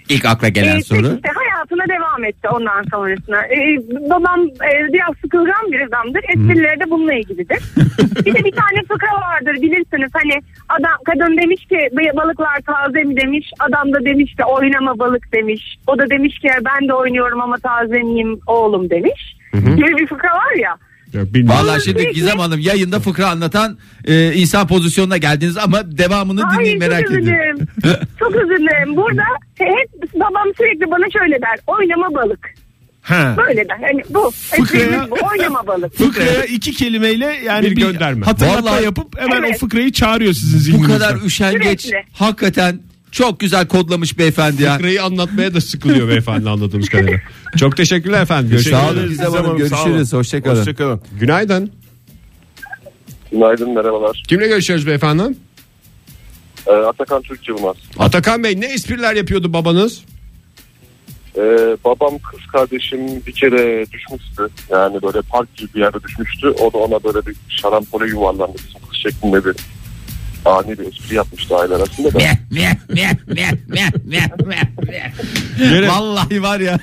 C: İlk akla gelen
E: Ee,
C: soru.
E: işte hayatına devam etti ondan sonrasına. Ee, babam e, biraz sıkılgan bir adamdır. Esprileri de bununla ilgilidir. bir de bir tane fıkra vardır bilirsiniz. Hani adam kadın demiş ki "Ba- balıklar taze mi demiş. Adam da demiş ki oynama balık demiş. O da demiş ki ben de oynuyorum ama taze miyim oğlum demiş. Gibi bir fıkra var ya.
C: Vallahi şimdi Gizem Hanım yayında fıkra anlatan e, insan pozisyonuna geldiniz ama devamını dinleyin merak
E: çok özür
C: ediyorum.
E: dilerim. çok özür dilerim. Burada hep babam sürekli bana şöyle der. Oynama balık.
B: Ha.
E: Böyle der. Yani bu.
B: Fıkraya-
E: Esprimiz bu. Oynama balık.
B: Fıkraya iki kelimeyle yani
A: Bir
B: bir,
A: gönderme.
B: hatırlatma
C: Vallahi-
B: yapıp hemen
E: Evet.
B: o fıkrayı çağırıyor sizin
C: Bu kadar üşengeç
E: Sürekli.
C: hakikaten çok güzel kodlamış beyefendi ya.
A: Fıkrayı anlatmaya da sıkılıyor beyefendi anladığımız kadarıyla. Çok teşekkürler efendim. Görüşmek
C: Sağ olun Gizem Hanım,
B: Hanım, sağ olun.
C: görüşürüz. Hoşçakalın.
B: Hoşçakalın.
A: Günaydın.
G: Günaydın merhabalar.
A: Kimle görüşüyoruz beyefendi?
G: Ee, Atakan Türk Yılmaz.
A: Atakan Bey ne espriler yapıyordu babanız?
G: Ee, babam kız kardeşim bir kere düşmüştü. Yani böyle park gibi bir yerde düşmüştü. O da ona böyle bir şarampole yuvarlandı. Kız şeklinde bir ani bir espri yapmıştı aile arasında da.
C: Vallahi var ya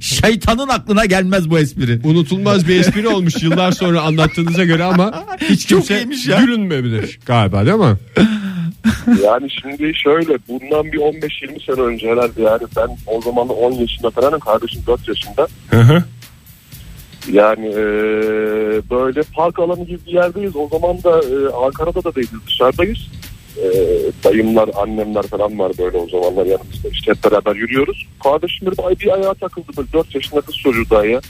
C: şeytanın aklına gelmez bu espri.
A: Unutulmaz bir espri olmuş yıllar sonra anlattığınıza göre ama hiç kimse gülünmeyebilir galiba değil mi?
G: Yani şimdi şöyle bundan bir 15-20 sene önce herhalde yani ben o zaman da 10 yaşında falanım kardeşim 4 yaşında. Yani e, böyle park alanı gibi bir yerdeyiz. O zaman da e, Ankara'da da değiliz dışarıdayız. E, dayımlar, annemler falan var böyle o zamanlar yanımızda. İşte hep beraber yürüyoruz. Kardeşim bir, bir ayağa takıldı böyle 4 yaşında kız çocuğu daha ya.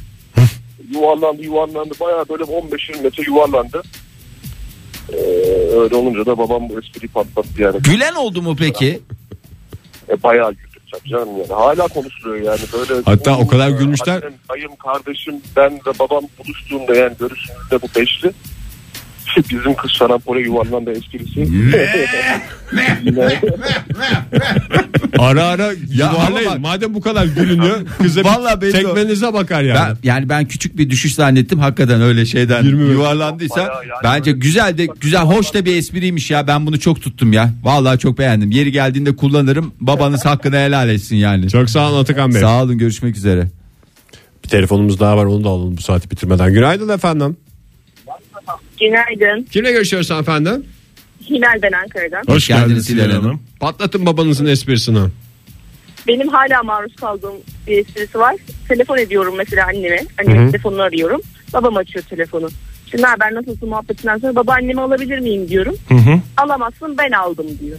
G: yuvarlandı yuvarlandı bayağı böyle 15-20 metre yuvarlandı. E, öyle olunca da babam bu espriyi patlattı yani.
C: Gülen oldu mu peki?
G: E, bayağı güldük tabii canım yani. Hala konuşuluyor yani böyle.
A: Hatta o kadar gülmüşler-
G: Annem, dayım, kardeşim, ben ve babam buluştuğunda yani görüşümüzde bu beşli. Bizim kız şarampole yuvarlandı esprisi. Yine-
A: Ara ara yuvarlayın.
C: ama bak-
A: Madem bu kadar gülünüyor kıza
C: Vallahi
A: bir
C: belli o.
A: tekmenize bakar yani.
C: Ben, yani ben küçük bir düşüş zannettim hakikaten öyle şeyden
A: 20 mi?
C: yuvarlandıysa
G: Bayağı yani
C: bence
G: böyle-
C: güzel de güzel hoş da bir espriymiş ya ben bunu çok tuttum ya vallahi çok beğendim yeri geldiğinde kullanırım babanız hakkını helal etsin yani
A: Çok sağ olun Atakan Bey.
C: sağ olun görüşmek üzere
A: Bir telefonumuz daha var onu da alalım bu saati bitirmeden. Günaydın efendim.
E: Günaydın.
A: Kimle görüşüyoruz efendim?
E: Hilal ben Ankara'dan.
C: Hoş geldiniz Hilal Hanım.
A: Patlatın babanızın esprisini.
E: Benim hala maruz kaldığım bir esprisi var. Telefon ediyorum mesela anneme. Annemin telefonunu arıyorum. Babam açıyor telefonu. Şimdi ne haber nasılsın muhabbetinden sonra baba annemi alabilir miyim diyorum. Alamazsın ben aldım diyor.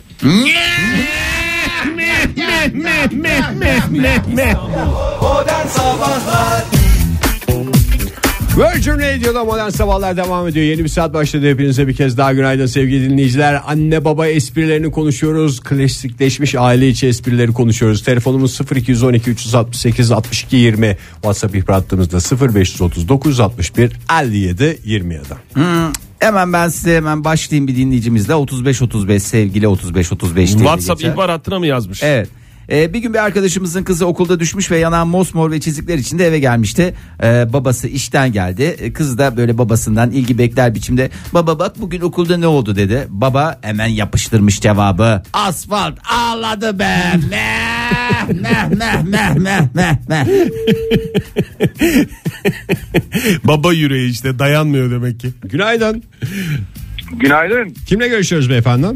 A: Virgin Radio'da modern sabahlar devam ediyor. Yeni bir saat başladı. Hepinize bir kez daha günaydın sevgili dinleyiciler. Anne baba esprilerini konuşuyoruz. Klasikleşmiş aile içi esprileri konuşuyoruz. Telefonumuz 0212 368 62 20. WhatsApp ihbar hattımızda 0530 961 57 27.
C: Hemen ben size hemen başlayayım bir dinleyicimizle 35 35 sevgili 35 35 diye
B: WhatsApp
C: geçer.
B: ihbar hattına mı yazmış?
C: Evet. Ee, bir gün bir arkadaşımızın kızı okulda düşmüş ve yanan mosmor ve çizikler içinde eve gelmişti. Ee, babası işten geldi. Ee, Kız da böyle babasından ilgi bekler biçimde baba bak bugün okulda ne oldu dedi. Baba hemen yapıştırmış cevabı. Asfalt ağladı be. Meh, meh, meh, meh, meh, meh, meh.
B: Baba yüreği işte dayanmıyor demek ki.
A: Günaydın.
G: Günaydın.
A: Kimle görüşüyoruz beyefendi?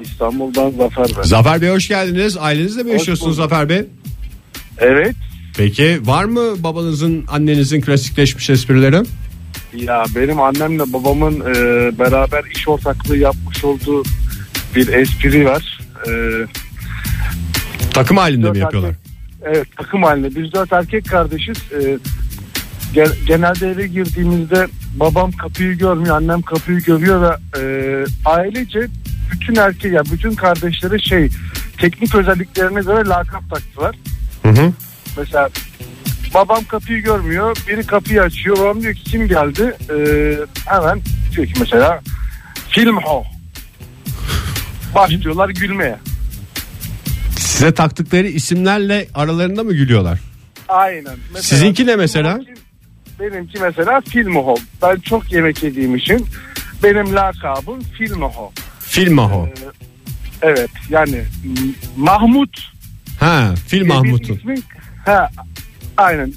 G: İstanbul'dan Zafer ben.
A: Zafer Bey hoş geldiniz. Ailenizle mi yaşıyorsunuz. Zafer Bey?
G: Evet.
A: Peki var mı babanızın annenizin klasikleşmiş esprileri?
G: Ya benim annemle babamın e, beraber iş ortaklığı yapmış olduğu bir espri var. E,
A: Takım halinde mi yapıyorlar?
G: Evet takım halinde. Biz dört erkek kardeşiz. Gen- genelde eve girdiğimizde babam kapıyı görmüyor, annem kapıyı görüyor ve e, ailece bütün erkek ya bütün kardeşleri şey teknik özelliklerine göre lakap taktılar.
A: Hı hı.
G: Mesela babam kapıyı görmüyor, biri kapıyı açıyor. Babam diyor ki kim geldi? Ee, hemen diyor ki mesela film ho. Başlıyorlar gülmeye.
A: Size taktıkları isimlerle aralarında mı gülüyorlar?
G: Aynen. Mesela,
A: Sizinki ne mesela?
G: Benimki mesela Filmoho. Ben çok yemek yediğim için benim lakabım Filmoho.
A: Filmaho.
G: Evet yani Mahmut.
A: Ha, Fil Mahmut'un.
G: Ha, aynen.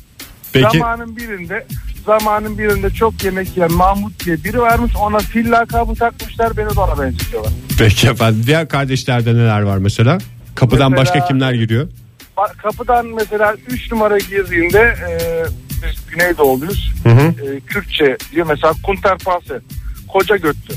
A: Peki
G: Zamanın birinde zamanın birinde çok yemek yiyen Mahmut diye biri varmış. Ona fil lakabı takmışlar. Beni de ona benzetiyorlar.
A: peki efendim. Diğer kardeşlerde neler var mesela? Kapıdan
G: Mesela-
A: başka kimler giriyor?
G: Kapıdan mesela 3 numara girdiğinde e, Güneydoğuluyuz.
A: Hı hı.
G: E, Kürtçe diyor mesela Kunterpase. Koca götlü.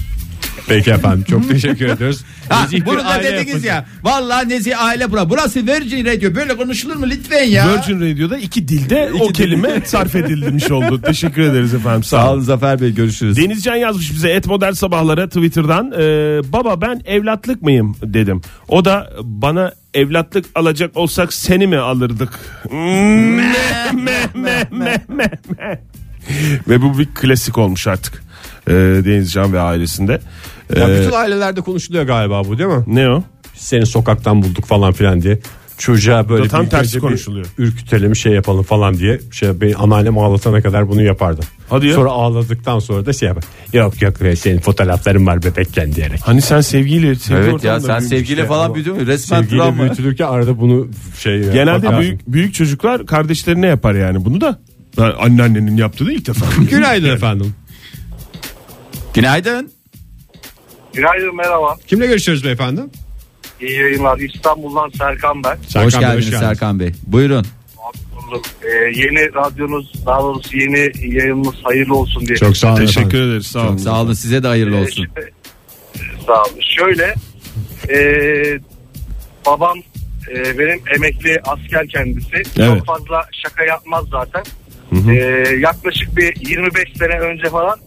A: Peki efendim. Çok teşekkür ediyoruz.
C: Ha,
A: Nezih
C: bunu da dediniz
A: yapısı.
C: ya. Vallahi Nezih aile bura. Burası Virgin Radio. Böyle konuşulur mu lütfen ya?
B: Virgin Radio'da iki dilde o kelime sarf edilmiş oldu. Teşekkür ederiz efendim. Sağ
C: Sağ
B: olun.
C: Zafer Bey görüşürüz.
B: Denizcan yazmış bize et modern sabahlara Twitter'dan Ee, baba ben evlatlık mıyım dedim. O da bana evlatlık alacak olsak seni mi alırdık? Meh, meh, meh, meh, meh. Ve bu bir klasik olmuş artık ee, Denizcan ve ailesinde.
A: Ya
B: Ee,
A: bütün ailelerde konuşuluyor galiba bu değil mi?
B: ne o?
A: Seni sokaktan bulduk falan filan diye. çocuğa böyle
B: Tam
A: bir
B: tersi
A: gece bir
B: konuşuluyor.
A: ürkütelim şey yapalım falan diye şey benim anneannem ağlatana kadar bunu yapardı.
B: Hadi ya.
A: Sonra ağladıktan sonra da şey yapar. Yok yok senin fotoğrafların var bebekken diyerek.
B: Hani sen sevgiyle sevgi
C: Evet ya sen sevgiyle
B: işte.
C: falan büyüdün mü? Resmen
A: Sevgiyle
C: travma.
A: büyütülürken arada bunu şey
B: Genelde
A: bakarsın.
B: büyük büyük çocuklar kardeşlerine yapar yani bunu da. Ben Anneannenin yaptığı da ilk defa.
A: Günaydın efendim.
C: Günaydın.
G: Günaydın merhaba.
A: Kimle görüşüyoruz beyefendi?
G: İyi yayınlar. İstanbul'dan Serkan ben.
A: Serkan
C: hoş
A: Bey,
C: geldiniz Serkan Bey. Buyurun.
G: Ee, yeni radyonuz daha doğrusu yeni yayınınız hayırlı olsun diye.
A: Çok sağ olun
B: Teşekkür
A: efendim.
B: ederiz sağ olun.
C: Çok sağ olun size de hayırlı
G: Ee,
C: olsun.
G: şimdi- sağ olun. Şöyle e, babam e, benim emekli asker kendisi.
B: Evet.
G: Çok fazla şaka yapmaz zaten. E, yaklaşık bir 25 sene önce falan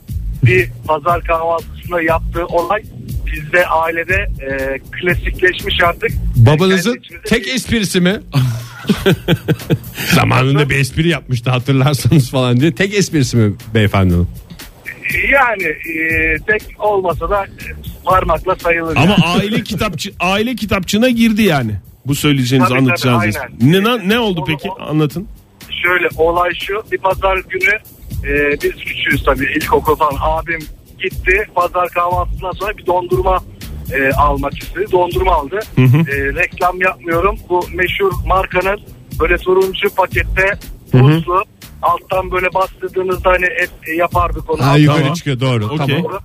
G: bir pazar kahvaltısında yaptığı olay bizde ailede e, klasikleşmiş artık.
A: Babanızın tek
G: bir-
A: esprisi mi? Zamanında bir espri yapmıştı hatırlarsanız falan diye. Tek esprisi mi beyefendinin?
G: Yani e, tek olmasa da parmakla sayılır.
B: Ama
G: yani.
B: aile kitapçı aile kitapçığına girdi yani. Bu söyleyeceğiniz
G: Tabii,
B: anlatacağınız.
G: tabii.
B: Ne, ne oldu peki? Anlatın.
G: Şöyle olay şu bir pazar günü e, biz küçüğüz tabii ilkokul falan abim gitti pazar kahvaltısından sonra bir dondurma e, almak istedi dondurma aldı E, reklam yapmıyorum bu meşhur markanın böyle turuncu pakette buzlu alttan böyle bastırdığınızda hani et yapardık onu
A: Ha, yukarı
B: Tamam.
A: çıkıyor doğru. Tamam.
G: Doğru.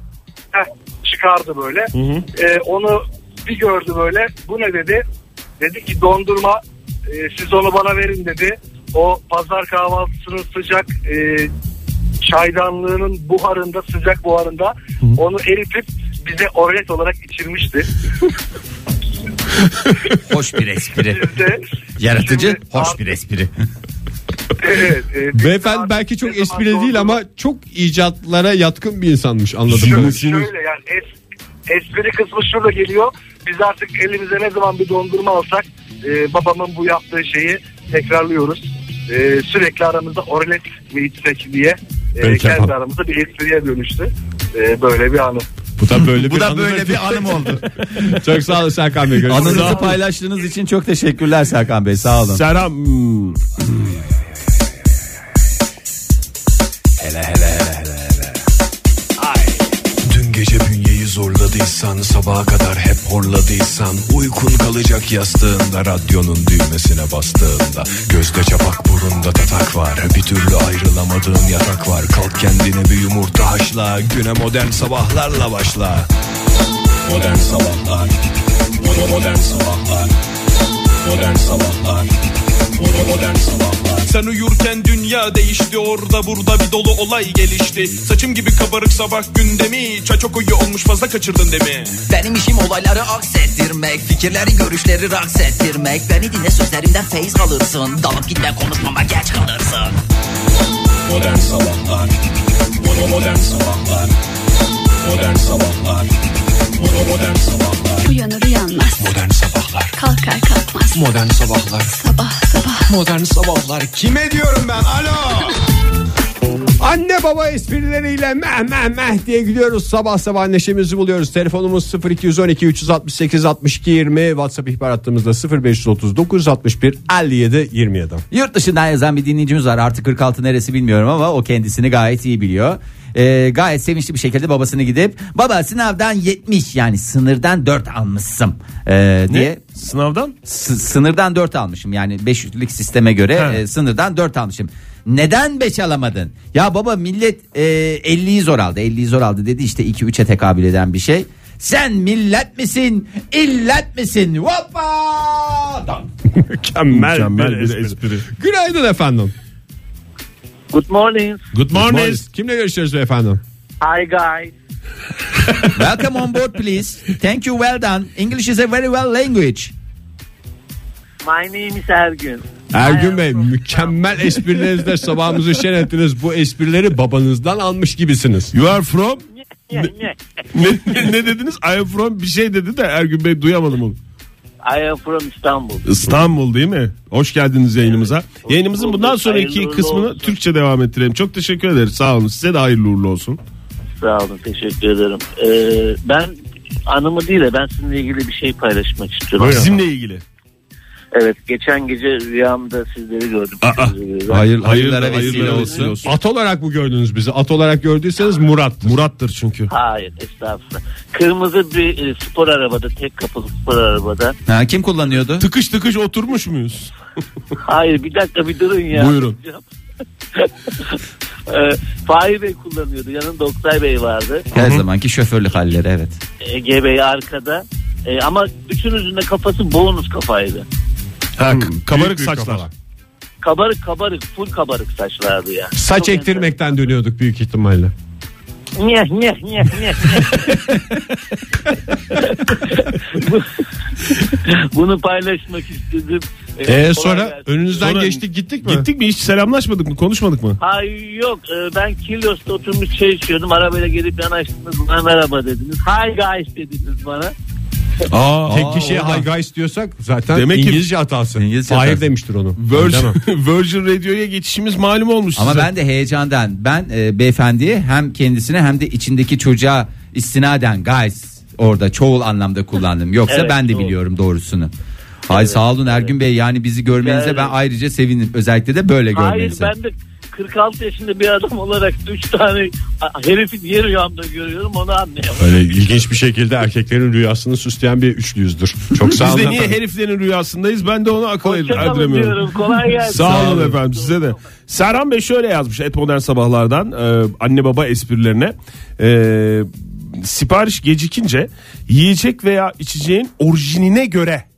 G: Heh, çıkardı böyle. Ee, onu bir gördü böyle. Bu ne dedi? Dedi ki dondurma e, siz onu bana verin dedi. O pazar kahvaltısının sıcak e, çaydanlığının buharında sıcak buharında onu eritip bize orlet olarak içirmişti.
C: Hoş bir espri.
G: De
C: Yaratıcı,
G: şimdi
C: hoş bir espri.
G: Evet, e, biz
A: Beyefendi belki çok esprili değil ama çok icatlara yatkın bir insanmış anladım.
G: Şöyle, şöyle yani es, espri kısmı şurada geliyor. Biz artık elimize ne zaman bir dondurma alsak e, babamın bu yaptığı şeyi tekrarlıyoruz. E, sürekli aramızda orlet mi içsek diye e,
A: Peki
G: kendi
A: efendim.
G: aramızda bir espriye dönüştü. E, böyle bir anı.
A: Bu da böyle
C: Bu
A: bir
C: da
A: anı
C: böyle bir anım oldu.
A: Çok sağ olun Serkan Bey. Görüşürüz.
C: Anınızı paylaştığınız için çok teşekkürler Serkan Bey. Sağ olun.
B: Serhan hmm,
D: Dün gece bünyeyi zorladıysan Sabaha kadar hep horladıysan Uykun kalacak yastığında Radyonun düğmesine bastığında Gözde çapak burunda tatak var Bir türlü ayrılamadığın yatak var. Kalk kendine bir yumurta haşla Güne modern sabahlarla başla. Modern sabahlar Modern, sabahlar. Modern sabahlar Modern sabahlar
H: Sen uyurken dünya değişti orada burada bir dolu olay gelişti. Saçım gibi kabarık sabah gündemi Çaçokoyu olmuş fazla kaçırdın demi
I: Benim işim olayları aksettirmek Fikirleri görüşleri raks ettirmek Beni dinle sözlerimden feyiz alırsın. Dalıp gitme konuşmama geç kalırsın.
D: Modern Sabahlar. Modern Sabahlar. Modern Sabahlar. Modern Sabahlar
J: Uyanır uyanmaz
D: Modern Sabahlar
J: kalkar kalkmaz
D: Modern Sabahlar
J: sabah sabah
D: Modern Sabahlar Kime diyorum ben alo
A: Anne baba esprileriyle meh meh meh diye gidiyoruz. Sabah sabah neşemizi buluyoruz. Telefonumuz 0212 368 62 20. WhatsApp ihbar hattımızda 0539 61 57 27.
C: Yurt dışından yazan bir dinleyicimiz var. Artık 46 neresi bilmiyorum ama o kendisini gayet iyi biliyor. Ee, gayet sevinçli bir şekilde babasını gidip baba sınavdan 70 yani sınırdan 4 almışsın ee, diye
B: sınavdan
C: S- sınırdan 4 almışım yani 500'lük sisteme göre
B: He.
C: e, sınırdan 4 almışım. Neden 5 alamadın? Ya baba millet e, 50'yi zor aldı 50'yi zor aldı dedi işte 2-3'e tekabül eden bir şey. Sen millet misin? illet misin? Hoppa! Dan.
A: Mükemmel,
B: mükemmel
A: bir espri.
B: espri.
A: Günaydın efendim.
K: Good morning.
B: Good morning.
A: Kimle görüşüyoruz efendim?
K: Hi guys.
C: Welcome on board please. Thank you well done. English is a very well language.
K: My name is Ergün.
A: Ergün Bey mükemmel esprilerinizle sabahımızı şen ettiniz. Bu esprileri babanızdan almış gibisiniz.
B: You are from
K: Ne, ne?
B: ne, ne, ne dediniz? I am from bir şey dedi de Ergün Bey duyamadım onu.
K: I am from İstanbul.
B: İstanbul değil mi? Hoş geldiniz yayınımıza. Yayınımızın bundan sonraki
K: Hayırlı
B: kısmını
K: olsun.
B: Türkçe devam ettirelim. Çok teşekkür ederiz. Sağ olun. Size de hayırlı uğurlu olsun.
K: Sağ olun teşekkür ederim. Ee, ben anımı değil de ben sizinle ilgili bir şey paylaşmak istiyorum.
B: Bizimle ilgili.
K: Evet geçen gece rüyamda sizleri gördüm.
B: Aa,
K: Sizleri-
C: Hayır, hayırlara
B: Hayırlara
C: vesile olsun.
A: At olarak mı gördünüz bizi? At olarak gördüyseniz Murat.
B: Murat'tır çünkü.
K: Hayır estağfurullah. Kırmızı bir e, spor arabada tek kapılı spor arabada.
C: Ha, kim kullanıyordu?
B: Tıkış tıkış oturmuş muyuz?
K: Hayır bir dakika bir durun ya.
B: Buyurun.
K: e, Fahir Bey kullanıyordu. Yanında Oktay Bey vardı.
C: Her zamanki şoförlük halleri evet.
K: Ege Bey arkada. E, ama üçünüzün de kafası bonus kafaydı.
B: Ha,
A: Hmm,
B: k- kabarık
A: büyük
B: saçlar.
A: kafalar.
K: Kabarık kabarık full kabarık saçlardı ya.
A: Saç
K: Çok
A: ektirmekten dönüyorduk büyük ihtimalle.
K: Nye nye nye nye. Bu- Bunu paylaşmak istedim.
A: Ee,
K: kolay
A: sonra
K: gelsin.
A: önünüzden
B: Sonra-
A: geçtik gittik mi?
B: Gittik mi hiç selamlaşmadık mı konuşmadık mı?
K: Ay yok e, ben Kilyos'ta oturmuş çay içiyordum. Arabayla gelip yanaştınız bana merhaba dediniz. Hi guys dediniz bana.
B: Aa,
A: Tek kişiye high guys diyorsak zaten
B: Demek ki-
A: İngilizce hatası.
C: İngilizce
A: Hayır
C: hatası.
A: demiştir onu.
B: Virgin,
A: Bilemem.
B: Virgin Radio'ya geçişimiz malum olmuş
C: Ama
B: size.
C: ben de heyecandan ben e, beyefendiye hem kendisine hem de içindeki çocuğa istinaden guys orada çoğul anlamda kullandım. Yoksa
K: Evet,
C: ben de
K: doğru.
C: biliyorum doğrusunu. Hay sağ olun Ergün Bey yani bizi görmenize
K: Yani-
C: ben ayrıca sevindim. Özellikle de böyle
K: Hayır
C: görmenize.
K: ben de 46 yaşında bir adam olarak 3 tane herifi diğer rüyamda görüyorum onu anlayamadım.
A: Öyle ilginç bir şekilde erkeklerin rüyasını süsleyen bir üçlüyüzdür. Çok sağ
B: Biz
A: olun
B: de niye heriflerin rüyasındayız ben de onu akıl
K: diyorum kolay gelsin.
B: Sağ olun efendim size de. Serhan Bey şöyle yazmış Et Modern Sabahlardan e, anne baba esprilerine. E, sipariş gecikince yiyecek veya içeceğin orijinine göre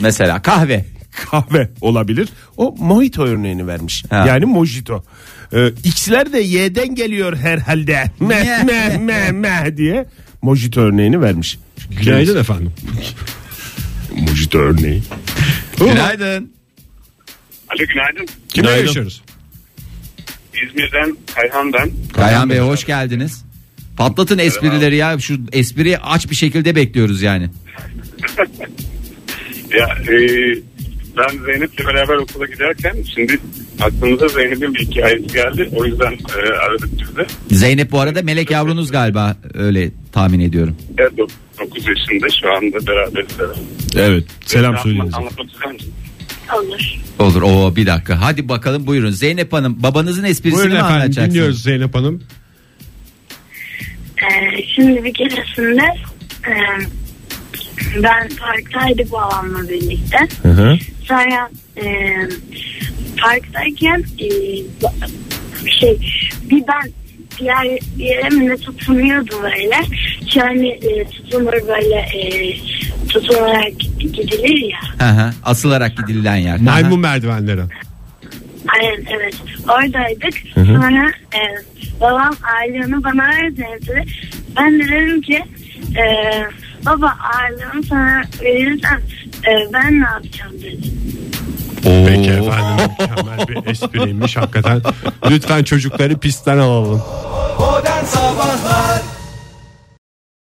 C: Mesela kahve.
B: Kahve olabilir. O mojito örneğini vermiş.
C: Ha.
B: Yani mojito. E, X'ler de Y'den geliyor herhalde. Meh meh meh meh diye mojito örneğini vermiş.
A: Günaydın efendim.
B: Mojito örneği.
C: Günaydın.
L: Alo günaydın.
A: Kimle
B: Günaydın.
A: yaşıyoruz?
L: İzmir'den Kayhan ben.
C: Kayhan Bey hoş geldiniz. Patlatın esprileri ya şu espriyi aç bir şekilde bekliyoruz yani.
L: Ya e, ben Zeynep'le beraber okula giderken şimdi aklımıza Zeynep'in bir hikayesi geldi. O yüzden e, aradık biz de.
C: Zeynep bu arada melek yavrunuz galiba öyle tahmin ediyorum.
L: Evet, 9 yaşında şu anda beraberiz. evet.
B: Selam söyleyiniz.
L: Anlatmak ister misin?
E: Olur.
C: Olur o bir dakika. Hadi bakalım buyurun. Zeynep Hanım babanızın esprisini
A: Buyurun
C: mi
A: efendim
C: anlatacaksınız?
A: dinliyoruz Zeynep Hanım.
E: Ee, şimdi bir keresinde e, ben parktaydık babamla birlikte.
B: Hı hı.
E: Sonra e, parktayken e, şey bir ben diğer bir yere mi ne tutunuyordu böyle. Şöyle e, tutunur böyle e, tutunarak gidilir ya.
C: Hı hı. Asılarak gidilen yer. Hı hı.
A: Maymun merdivenleri.
E: Aynen evet. Oradaydık. Sonra e, babam ağırlığını bana verdi. Ben de dedim ki e, baba ağırlığını sana verirsen e, ben ne yapacağım dedim.
C: Oo.
A: Peki efendim mükemmel bir espriymiş hakikaten. Lütfen çocukları pistten alalım.
M: Modern Sabahlar